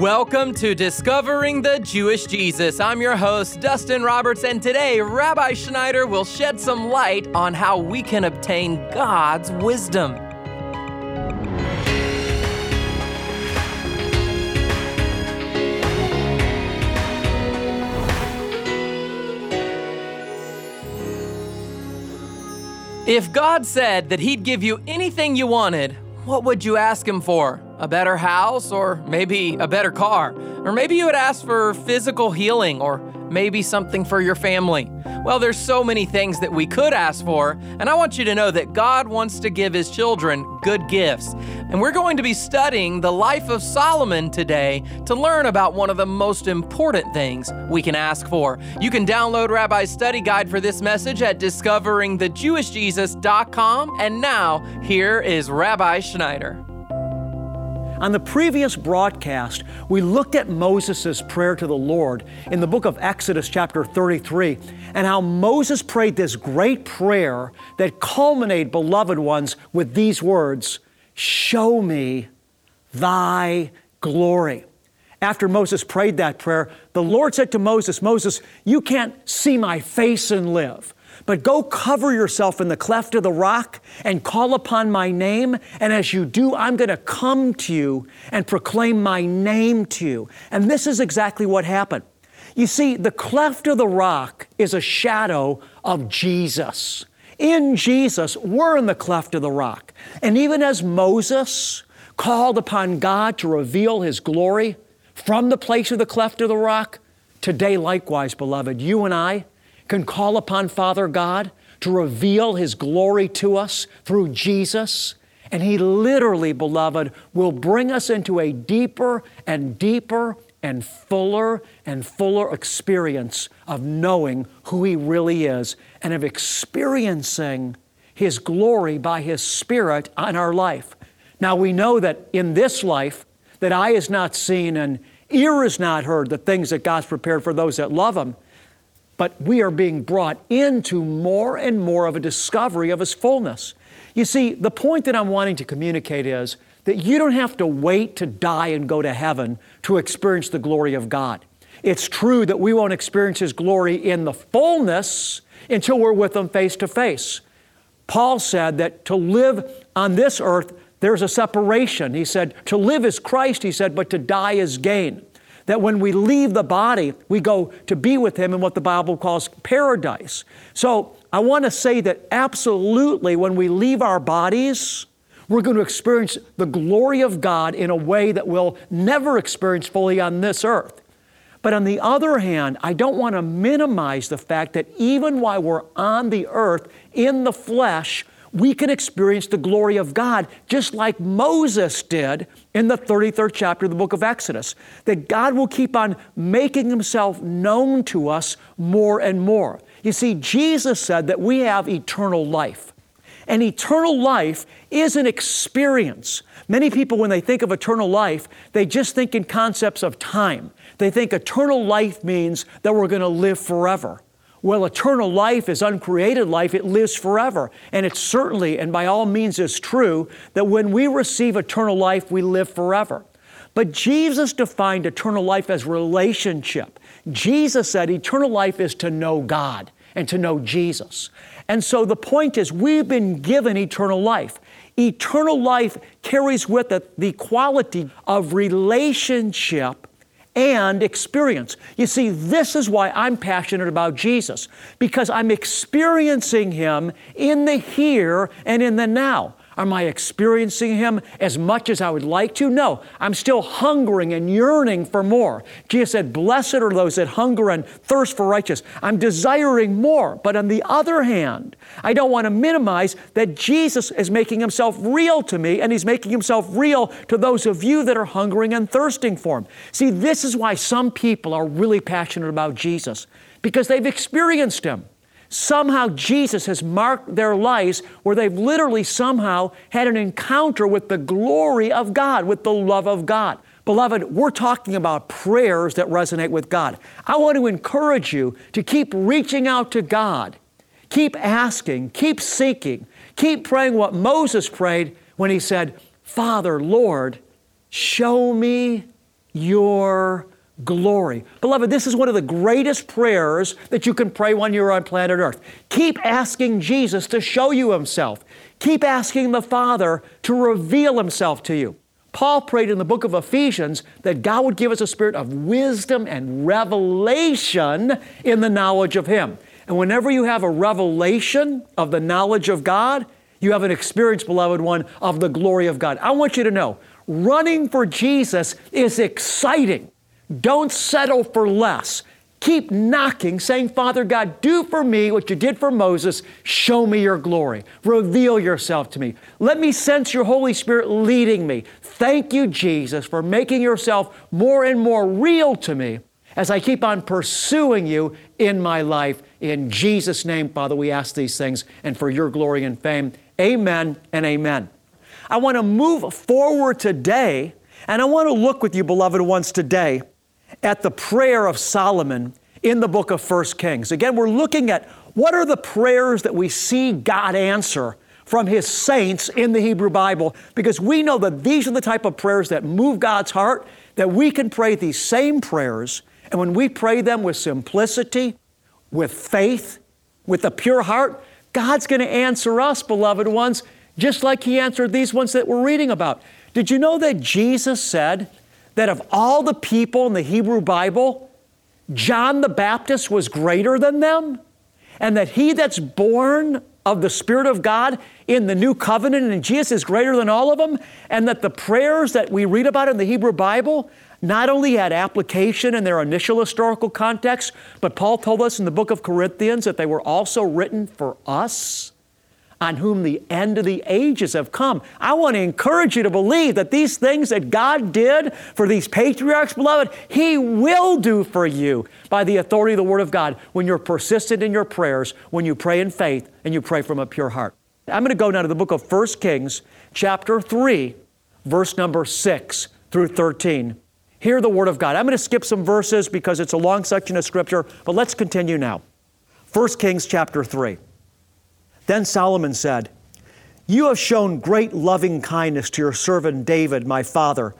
Welcome to Discovering the Jewish Jesus. I'm your host, Dustin Roberts, and today Rabbi Schneider will shed some light on how we can obtain God's wisdom. If God said that He'd give you anything you wanted, what would you ask Him for? A better house, or maybe a better car? Or maybe you would ask for physical healing, or maybe something for your family. Well, there's so many things that we could ask for, and I want you to know that God wants to give His children good gifts. And we're going to be studying the life of Solomon today to learn about one of the most important things we can ask for. You can download Rabbi's study guide for this message at discoveringthejewishjesus.com. And now, here is Rabbi Schneider. On the previous broadcast, we looked at Moses' prayer to the Lord in the book of Exodus, chapter 33, and how Moses prayed this great prayer that culminated, beloved ones, with these words Show me thy glory. After Moses prayed that prayer, the Lord said to Moses, Moses, you can't see my face and live. But go cover yourself in the cleft of the rock and call upon my name. And as you do, I'm going to come to you and proclaim my name to you. And this is exactly what happened. You see, the cleft of the rock is a shadow of Jesus. In Jesus, we're in the cleft of the rock. And even as Moses called upon God to reveal his glory from the place of the cleft of the rock, today, likewise, beloved, you and I, can call upon Father God to reveal His glory to us through Jesus. And He literally, beloved, will bring us into a deeper and deeper and fuller and fuller experience of knowing who He really is and of experiencing His glory by His Spirit on our life. Now we know that in this life, that eye is not seen and ear is not heard the things that God's prepared for those that love Him but we are being brought into more and more of a discovery of His fullness. You see, the point that I'm wanting to communicate is that you don't have to wait to die and go to heaven to experience the glory of God. It's true that we won't experience His glory in the fullness until we're with Him face to face. Paul said that to live on this earth, there's a separation. He said, to live is Christ, he said, but to die is gain that when we leave the body, we go to be with Him in what the Bible calls paradise. So I want to say that absolutely when we leave our bodies, we're going to experience the glory of God in a way that we'll never experience fully on this earth. But on the other hand, I don't want to minimize the fact that even while we're on the earth in the flesh, we can experience the glory of God just like Moses did in the 33rd chapter of the book of Exodus. That God will keep on making Himself known to us more and more. You see, Jesus said that we have eternal life. And eternal life is an experience. Many people, when they think of eternal life, they just think in concepts of time. They think eternal life means that we're going to live forever. Well, eternal life is uncreated life, it lives forever. And it certainly, and by all means, is true that when we receive eternal life, we live forever. But Jesus defined eternal life as relationship. Jesus said eternal life is to know God and to know Jesus. And so the point is, we've been given eternal life. Eternal life carries with it the quality of relationship and experience. You see, this is why I'm passionate about Jesus, because I'm experiencing Him in the here and in the now. Am I experiencing Him as much as I would like to? No. I'm still hungering and yearning for more. Jesus said, Blessed are those that hunger and thirst for righteousness. I'm desiring more. But on the other hand, I don't want to minimize that Jesus is making Himself real to me, and He's making Himself real to those of you that are hungering and thirsting for Him. See, this is why some people are really passionate about Jesus, because they've experienced Him. Somehow Jesus has marked their lives where they've literally somehow had an encounter with the glory of God, with the love of God. Beloved, we're talking about prayers that resonate with God. I want to encourage you to keep reaching out to God. Keep asking, keep seeking, keep praying what Moses prayed when he said, Father, Lord, show me your glory. Beloved, this is one of the greatest prayers that you can pray when you're on planet Earth. Keep asking Jesus to show you Himself. Keep asking the Father to reveal Himself to you. Paul prayed in the book of Ephesians that God would give us a spirit of wisdom and revelation in the knowledge of Him. And whenever you have a revelation of the knowledge of God, you have an experience, beloved one, of the glory of God. I want you to know running for Jesus is exciting. Don't settle for less. Keep knocking, saying, Father God, do for me what you did for Moses. Show me your glory. Reveal yourself to me. Let me sense your Holy Spirit leading me. Thank you, Jesus, for making yourself more and more real to me as I keep on pursuing you in my life. In Jesus' name, Father, we ask these things and for your glory and fame. Amen and amen. I want to move forward today, and I want to look with you, beloved ones, today at the prayer of Solomon in the book of First Kings. Again, we're looking at what are the prayers that we see God answer from His saints in the Hebrew Bible, because we know that these are the type of prayers that move God's heart, that we can pray these same prayers, and when we pray them with simplicity, with faith, with a pure heart, God's going to answer us, beloved ones, just like He answered these ones that we're reading about. Did you know that Jesus said that of all the people in the Hebrew Bible, John the Baptist was greater than them? And that he that's born of the Spirit of God in the new covenant and Jesus is greater than all of them? And that the prayers that we read about in the Hebrew Bible not only had application in their initial historical context, but Paul told us in the book of Corinthians that they were also written for us on whom the end of the ages have come. I want to encourage you to believe that these things that God did for these patriarchs, beloved, He will do for you by the authority of the Word of God when you're persistent in your prayers, when you pray in faith and you pray from a pure heart. I'm going to go now to the book of 1 Kings, chapter 3, verse number 6 through 13. Hear the Word of God. I'm going to skip some verses because it's a long section of Scripture, but let's continue now. 1 Kings, chapter 3. Then Solomon said, You have shown great loving kindness to your servant David, my father,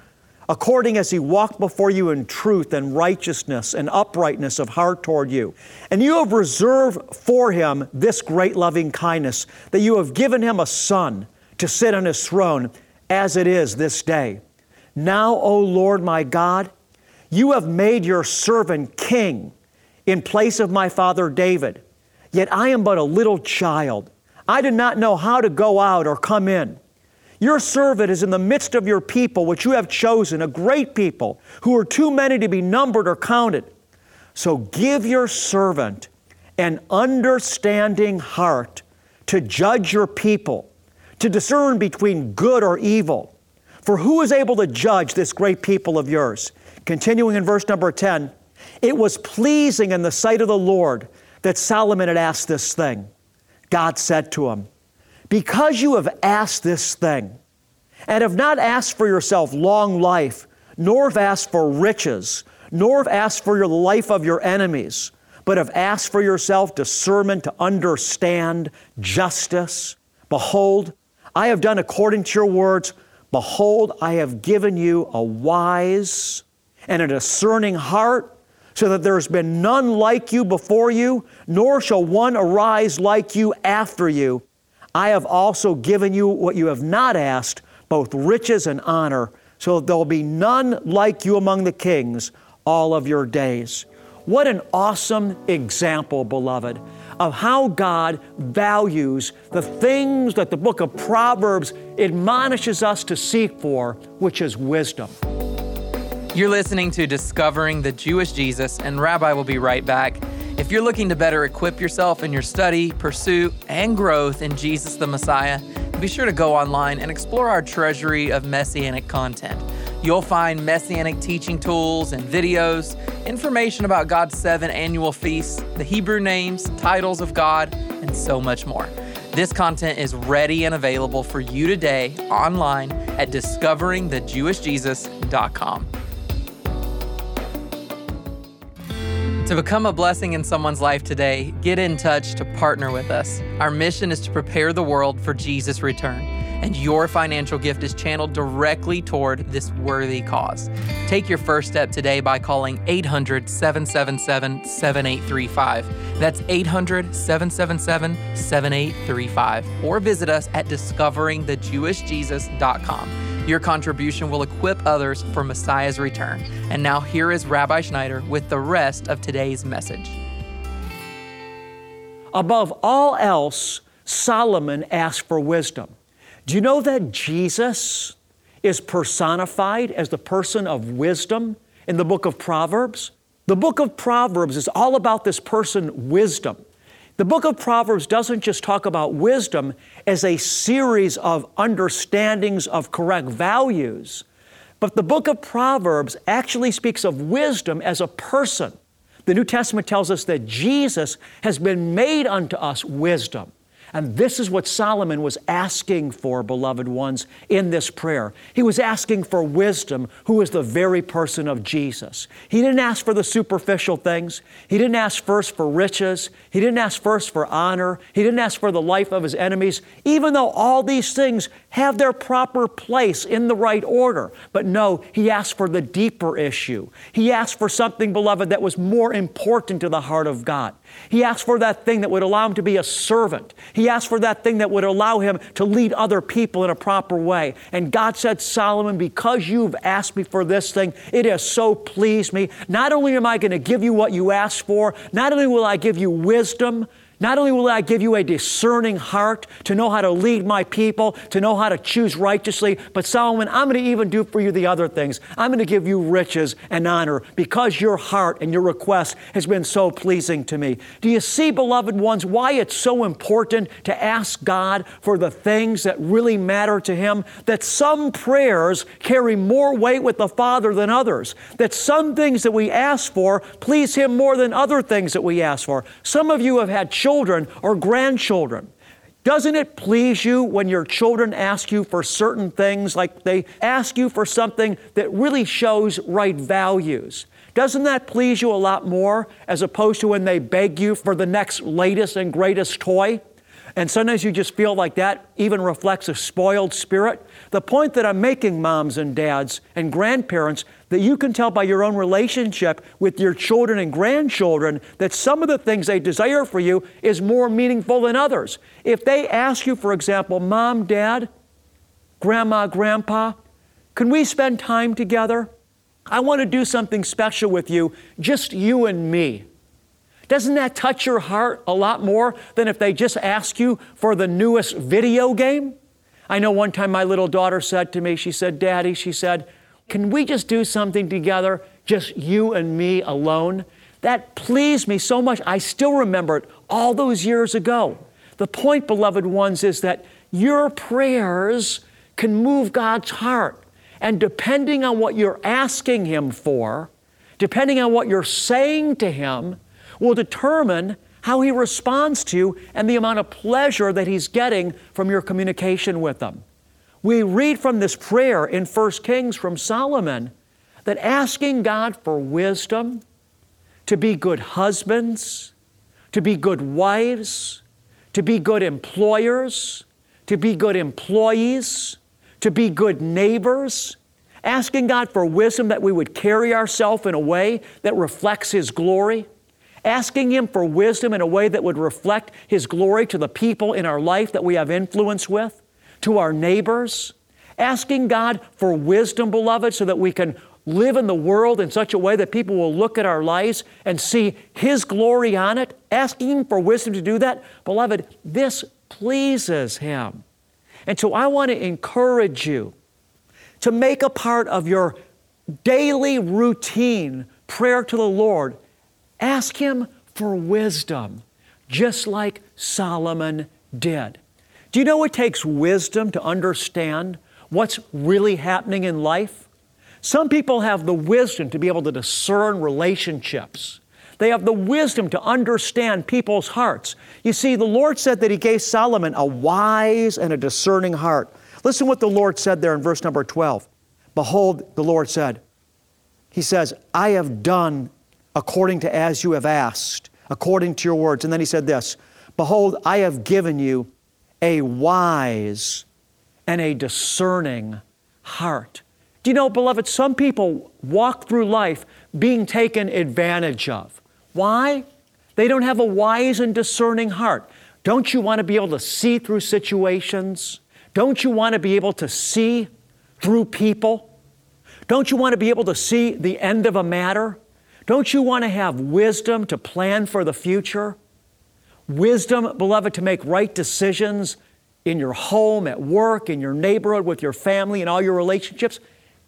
according as he walked before you in truth and righteousness and uprightness of heart toward you. And you have reserved for him this great loving kindness, that you have given him a son to sit on his throne, as it is this day. Now, O Lord my God, you have made your servant king in place of my father David. Yet I am but a little child I did not know how to go out or come in. Your servant is in the midst of your people, which you have chosen, a great people, who are too many to be numbered or counted. So give your servant an understanding heart to judge your people, to discern between good or evil. For who is able to judge this great people of yours? Continuing in verse number 10, it was pleasing in the sight of the Lord that Solomon had asked this thing. God said to him, Because you have asked this thing, and have not asked for yourself long life, nor have asked for riches, nor have asked for your life of your enemies, but have asked for yourself discernment to understand justice. Behold, I have done according to your words. Behold, I have given you a wise and a discerning heart so that there has been none like you before you, nor shall one arise like you after you. I have also given you what you have not asked, both riches and honor, so that there will be none like you among the kings all of your days. What an awesome example, beloved, of how God values the things that the book of Proverbs admonishes us to seek for, which is wisdom. You're listening to Discovering the Jewish Jesus, and Rabbi will be right back. If you're looking to better equip yourself in your study, pursuit, and growth in Jesus the Messiah, be sure to go online and explore our treasury of messianic content. You'll find messianic teaching tools and videos, information about God's seven annual feasts, the Hebrew names, titles of God, and so much more. This content is ready and available for you today online at discoveringthejewishjesus.com. To become a blessing in someone's life today, get in touch to partner with us. Our mission is to prepare the world for Jesus' return. and your financial gift is channeled directly toward this worthy cause. Take your first step today by calling 800 777 7835. That's 800 777 7835. Or visit us at discoveringthejewishjesus.com. Your contribution will equip others for Messiah's return. And now, here is Rabbi Schneider with the rest of today's message. Above all else, Solomon asked for wisdom. Do you know that Jesus is personified as the person of wisdom in the book of Proverbs? The book of Proverbs is all about this person, wisdom. The book of Proverbs doesn't just talk about wisdom as a series of understandings of correct values, but the book of Proverbs actually speaks of wisdom as a person. The New Testament tells us that Jesus has been made unto us wisdom. And this is what Solomon was asking for, beloved ones, in this prayer. He was asking for wisdom, who is the very person of Jesus. He didn't ask for the superficial things. He didn't ask first for riches. He didn't ask first for honor. He didn't ask for the life of his enemies, even though all these things have their proper place in the right order. But no, he asked for the deeper issue. He asked for something, beloved, that was more important to the heart of God. He asked for that thing that would allow him to be a servant. He asked for that thing that would allow him to lead other people in a proper way. And God said, Solomon, because you've asked me for this thing, it has so pleased me. Not only am I going to give you what you asked for, not only will I give you wisdom, not only will I give you a discerning heart to know how to lead my people, to know how to choose righteously, but Solomon, I'm going to even do for you the other things. I'm going to give you riches and honor because your heart and your request has been so pleasing to me. Do you see, beloved ones, why it's so important to ask God for the things that really matter to Him? That some prayers carry more weight with the Father than others. That some things that we ask for please Him more than other things that we ask for. Some of you have had children children or grandchildren. Doesn't it please you when your children ask you for certain things, like they ask you for something that really shows right values? Doesn't that please you a lot more as opposed to when they beg you for the next latest and greatest toy? And sometimes you just feel like that even reflects a spoiled spirit. The point that I'm making, moms and dads and grandparents, that you can tell by your own relationship with your children and grandchildren that some of the things they desire for you is more meaningful than others. If they ask you, for example, Mom, Dad, Grandma, Grandpa, can we spend time together? I want to do something special with you, just you and me. Doesn't that touch your heart a lot more than if they just ask you for the newest video game? I know one time my little daughter said to me, she said, Daddy, she said, can we just do something together, just you and me alone? That pleased me so much. I still remember it all those years ago. The point, beloved ones, is that your prayers can move God's heart. And depending on what you're asking Him for, depending on what you're saying to Him, will determine how He responds to you and the amount of pleasure that He's getting from your communication with them. We read from this prayer in 1 Kings from Solomon that asking God for wisdom, to be good husbands, to be good wives, to be good employers, to be good employees, to be good neighbors, asking God for wisdom that we would carry ourselves in a way that reflects His glory, asking Him for wisdom in a way that would reflect His glory to the people in our life that we have influence with to our neighbors, asking God for wisdom, beloved, so that we can live in the world in such a way that people will look at our lives and see His glory on it, asking Him for wisdom to do that. Beloved, this pleases Him. And so I want to encourage you to make a part of your daily routine prayer to the Lord. Ask Him for wisdom, just like Solomon did. Do you know it takes wisdom to understand what's really happening in life? Some people have the wisdom to be able to discern relationships. They have the wisdom to understand people's hearts. You see, the Lord said that He gave Solomon a wise and a discerning heart. Listen what the Lord said there in verse number 12. Behold, the Lord said, He says, I have done according to as you have asked, according to your words. And then He said this Behold, I have given you a wise and a discerning heart. Do you know, beloved, some people walk through life being taken advantage of. Why? They don't have a wise and discerning heart. Don't you want to be able to see through situations? Don't you want to be able to see through people? Don't you want to be able to see the end of a matter? Don't you want to have wisdom to plan for the future? Wisdom, beloved, to make right decisions in your home, at work, in your neighborhood, with your family, in all your relationships.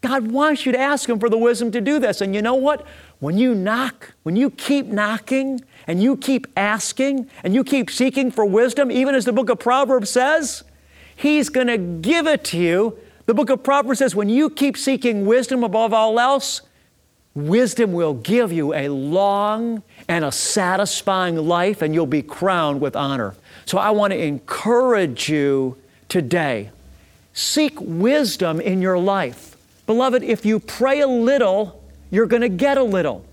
God wants you to ask Him for the wisdom to do this. And you know what? When you knock, when you keep knocking and you keep asking and you keep seeking for wisdom, even as the book of Proverbs says, He's going to give it to you. The book of Proverbs says, when you keep seeking wisdom above all else, wisdom will give you a long and a satisfying life, and you'll be crowned with honor. So I want to encourage you today seek wisdom in your life. Beloved, if you pray a little, you're going to get a little.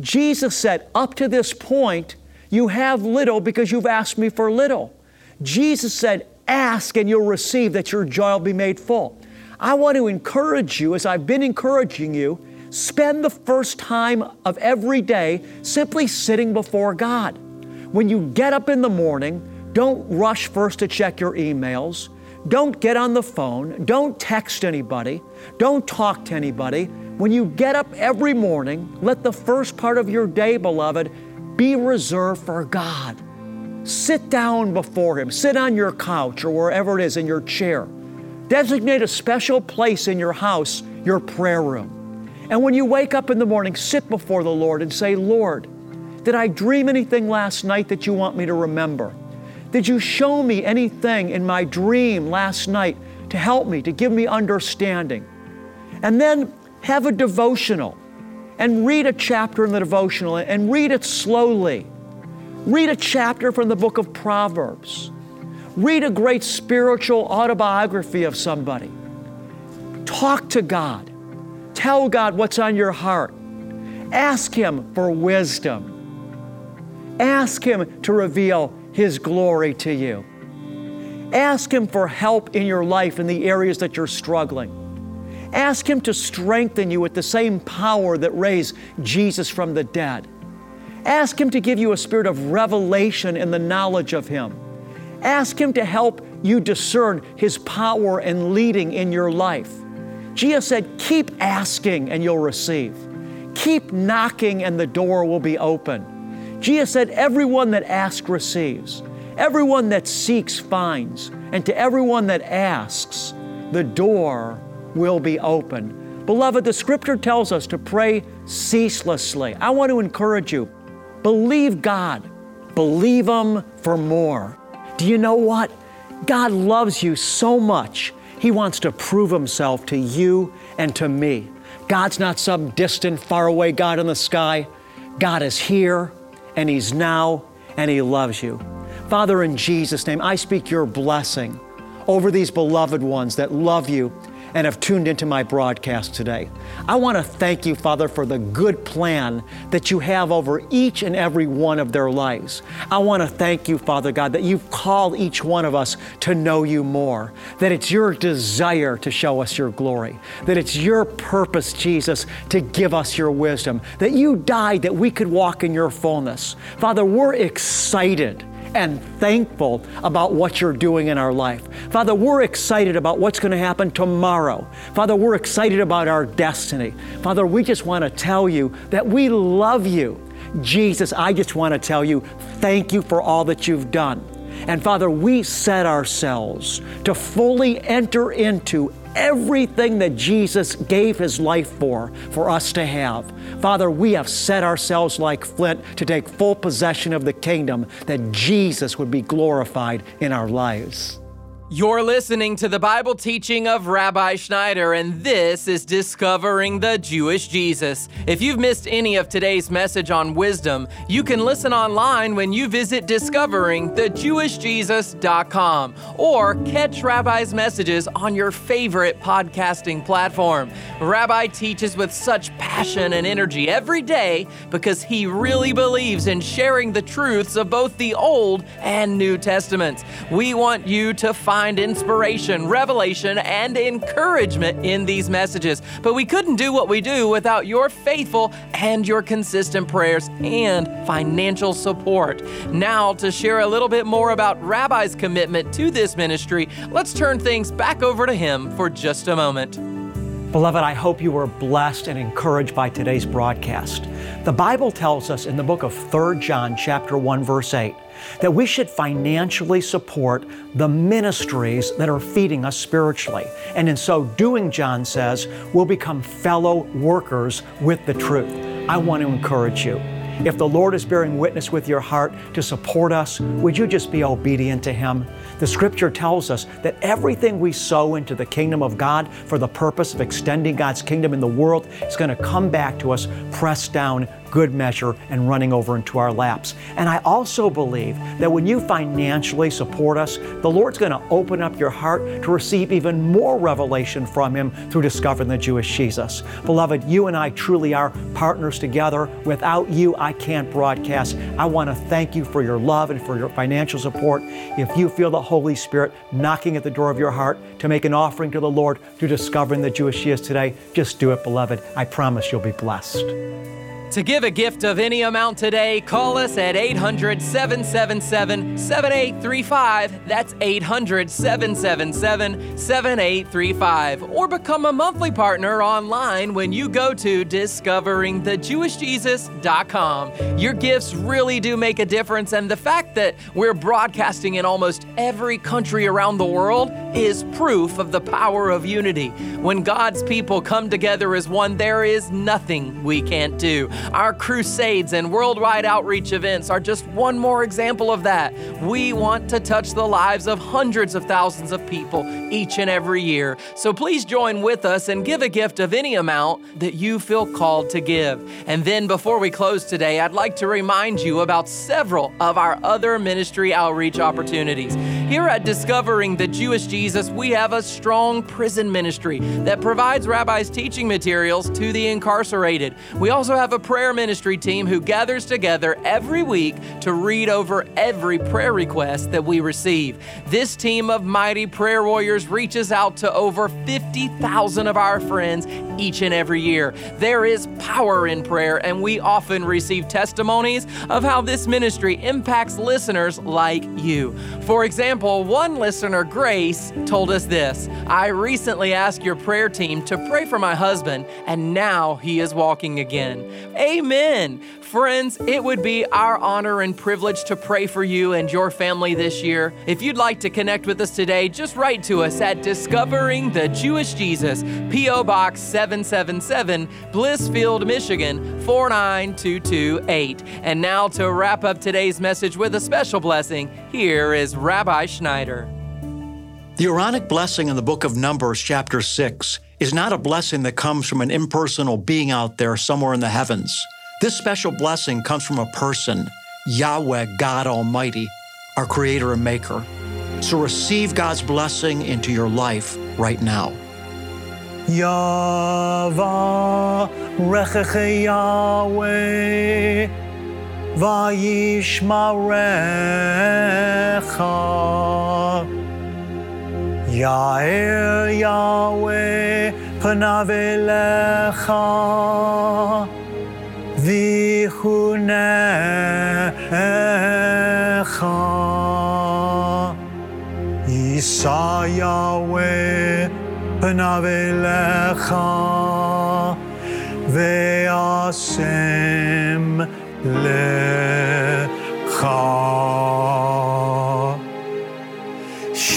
Jesus said, Up to this point, you have little because you've asked me for little. Jesus said, Ask and you'll receive that your joy will be made full. I want to encourage you, as I've been encouraging you, spend the first time of every day simply sitting before God. When you get up in the morning, don't rush first to check your emails. Don't get on the phone. Don't text anybody. Don't talk to anybody. When you get up every morning, let the first part of your day, beloved, be reserved for God. Sit down before Him. Sit on your couch or wherever it is in your chair. Designate a special place in your house, your prayer room. And when you wake up in the morning, sit before the Lord and say, Lord, did I dream anything last night that you want me to remember? Did you show me anything in my dream last night to help me, to give me understanding? And then have a devotional and read a chapter in the devotional and read it slowly. Read a chapter from the book of Proverbs. Read a great spiritual autobiography of somebody. Talk to God. Tell God what's on your heart. Ask Him for wisdom. Ask Him to reveal His glory to you. Ask Him for help in your life in the areas that you're struggling. Ask Him to strengthen you with the same power that raised Jesus from the dead. Ask Him to give you a spirit of revelation in the knowledge of Him. Ask Him to help you discern His power and leading in your life. Jesus said, Keep asking and you'll receive. Keep knocking and the door will be open. Jesus said, Everyone that asks receives. Everyone that seeks finds. And to everyone that asks, the door will be open. Beloved, the scripture tells us to pray ceaselessly. I want to encourage you believe God, believe Him for more. Do you know what? God loves you so much, He wants to prove Himself to you and to me. God's not some distant, faraway God in the sky. God is here, and He's now, and He loves you. Father, in Jesus' name, I speak your blessing over these beloved ones that love you and have tuned into my broadcast today. I want to thank you, Father, for the good plan that you have over each and every one of their lives. I want to thank you, Father God, that you've called each one of us to know you more, that it's your desire to show us your glory, that it's your purpose, Jesus, to give us your wisdom, that you died that we could walk in your fullness. Father, we're excited and thankful about what you're doing in our life. Father, we're excited about what's going to happen tomorrow. Father, we're excited about our destiny. Father, we just want to tell you that we love you. Jesus, I just want to tell you, thank you for all that you've done. And Father, we set ourselves to fully enter into everything that Jesus gave his life for, for us to have. Father, we have set ourselves like flint to take full possession of the kingdom that Jesus would be glorified in our lives. You're listening to the Bible teaching of Rabbi Schneider, and this is Discovering the Jewish Jesus. If you've missed any of today's message on wisdom, you can listen online when you visit discoveringthejewishjesus.com or catch Rabbi's messages on your favorite podcasting platform. Rabbi teaches with such passion and energy every day because he really believes in sharing the truths of both the Old and New Testaments. We want you to find find inspiration, revelation, and encouragement in these messages. But we couldn't do what we do without your faithful and your consistent prayers and financial support. Now, to share a little bit more about Rabbi's commitment to this ministry, let's turn things back over to him for just a moment. Beloved, I hope you were blessed and encouraged by today's broadcast. The Bible tells us in the book of 3 John chapter 1 verse 8 that we should financially support the ministries that are feeding us spiritually. And in so doing, John says, we'll become fellow workers with the truth. I want to encourage you. If the Lord is bearing witness with your heart to support us, would you just be obedient to Him? The scripture tells us that everything we sow into the kingdom of God for the purpose of extending God's kingdom in the world is going to come back to us pressed down, good measure and running over into our laps. And I also believe that when you financially support us, the Lord's going to open up your heart to receive even more revelation from Him through discovering the Jewish Jesus. Beloved, you and I truly are partners together. Without you, I can't broadcast. I want to thank you for your love and for your financial support. If you feel the Holy Spirit knocking at the door of your heart to make an offering to the Lord through discovering the Jewish Jesus today, just do it, beloved. I promise you'll be blessed. To give a gift of any amount today, call us at 800 777 7835. That's 800 777 7835. Or become a monthly partner online when you go to discoveringthejewishjesus.com. Your gifts really do make a difference, and the fact that we're broadcasting in almost every country around the world is proof of the power of unity. When God's people come together as one, there is nothing we can't do. Our crusades and worldwide outreach events are just one more example of that. We want to touch the lives of hundreds of thousands of people each and every year. So please join with us and give a gift of any amount that you feel called to give. And then before we close today, I'd like to remind you about several of our other ministry outreach opportunities. Here at Discovering the Jewish Jesus, we have a strong prison ministry that provides rabbis teaching materials to the incarcerated. We also have a prayer ministry team who gathers together every week to read over every prayer request that we receive. This team of mighty prayer warriors reaches out to over 50,000 of our friends each and every year. There is power in prayer, and we often receive testimonies of how this ministry impacts listeners like you. For example, one listener, Grace, told us this I recently asked your prayer team to pray for my husband, and now he is walking again. Amen. Friends, it would be our honor and privilege to pray for you and your family this year. If you'd like to connect with us today, just write to us at Discovering the Jewish Jesus, P.O. Box 777, Blissfield, Michigan 49228. And now to wrap up today's message with a special blessing, here is Rabbi Schneider. The Aaronic blessing in the book of Numbers, chapter 6, is not a blessing that comes from an impersonal being out there somewhere in the heavens. This special blessing comes from a person, Yahweh, God Almighty, our Creator and Maker. So receive God's blessing into your life right now. Yavarechecha Yahweh vayishmarecha Yair Yahweh panav elecha vichunecha Yisa Yahweh panav elecha ve'asem lecha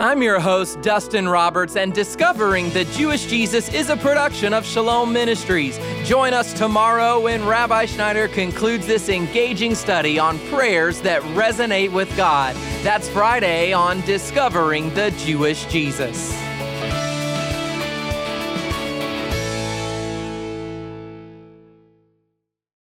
I'm your host, Dustin Roberts, and Discovering the Jewish Jesus is a production of Shalom Ministries. Join us tomorrow when Rabbi Schneider concludes this engaging study on prayers that resonate with God. That's Friday on Discovering the Jewish Jesus.